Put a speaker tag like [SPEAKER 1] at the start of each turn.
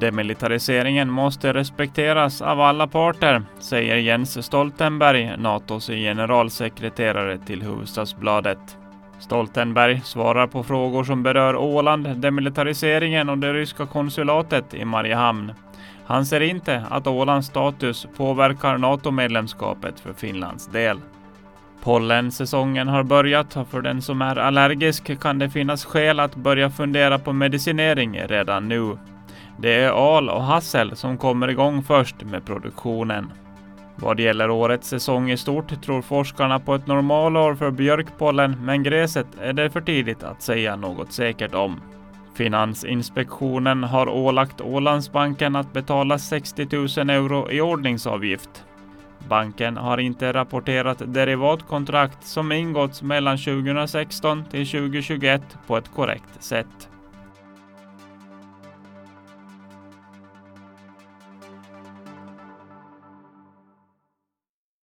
[SPEAKER 1] Demilitariseringen måste respekteras av alla parter, säger Jens Stoltenberg, Natos generalsekreterare till Hufvudstadsbladet. Stoltenberg svarar på frågor som berör Åland, demilitariseringen och det ryska konsulatet i Mariehamn. Han ser inte att Ålands status påverkar NATO-medlemskapet för Finlands del. Pollensäsongen har börjat och för den som är allergisk kan det finnas skäl att börja fundera på medicinering redan nu. Det är al och hassel som kommer igång först med produktionen. Vad gäller årets säsong i stort tror forskarna på ett normalår för björkpollen, men gräset är det för tidigt att säga något säkert om. Finansinspektionen har ålagt Ålandsbanken att betala 60 000 euro i ordningsavgift. Banken har inte rapporterat derivatkontrakt som ingåtts mellan 2016 till 2021 på ett korrekt sätt.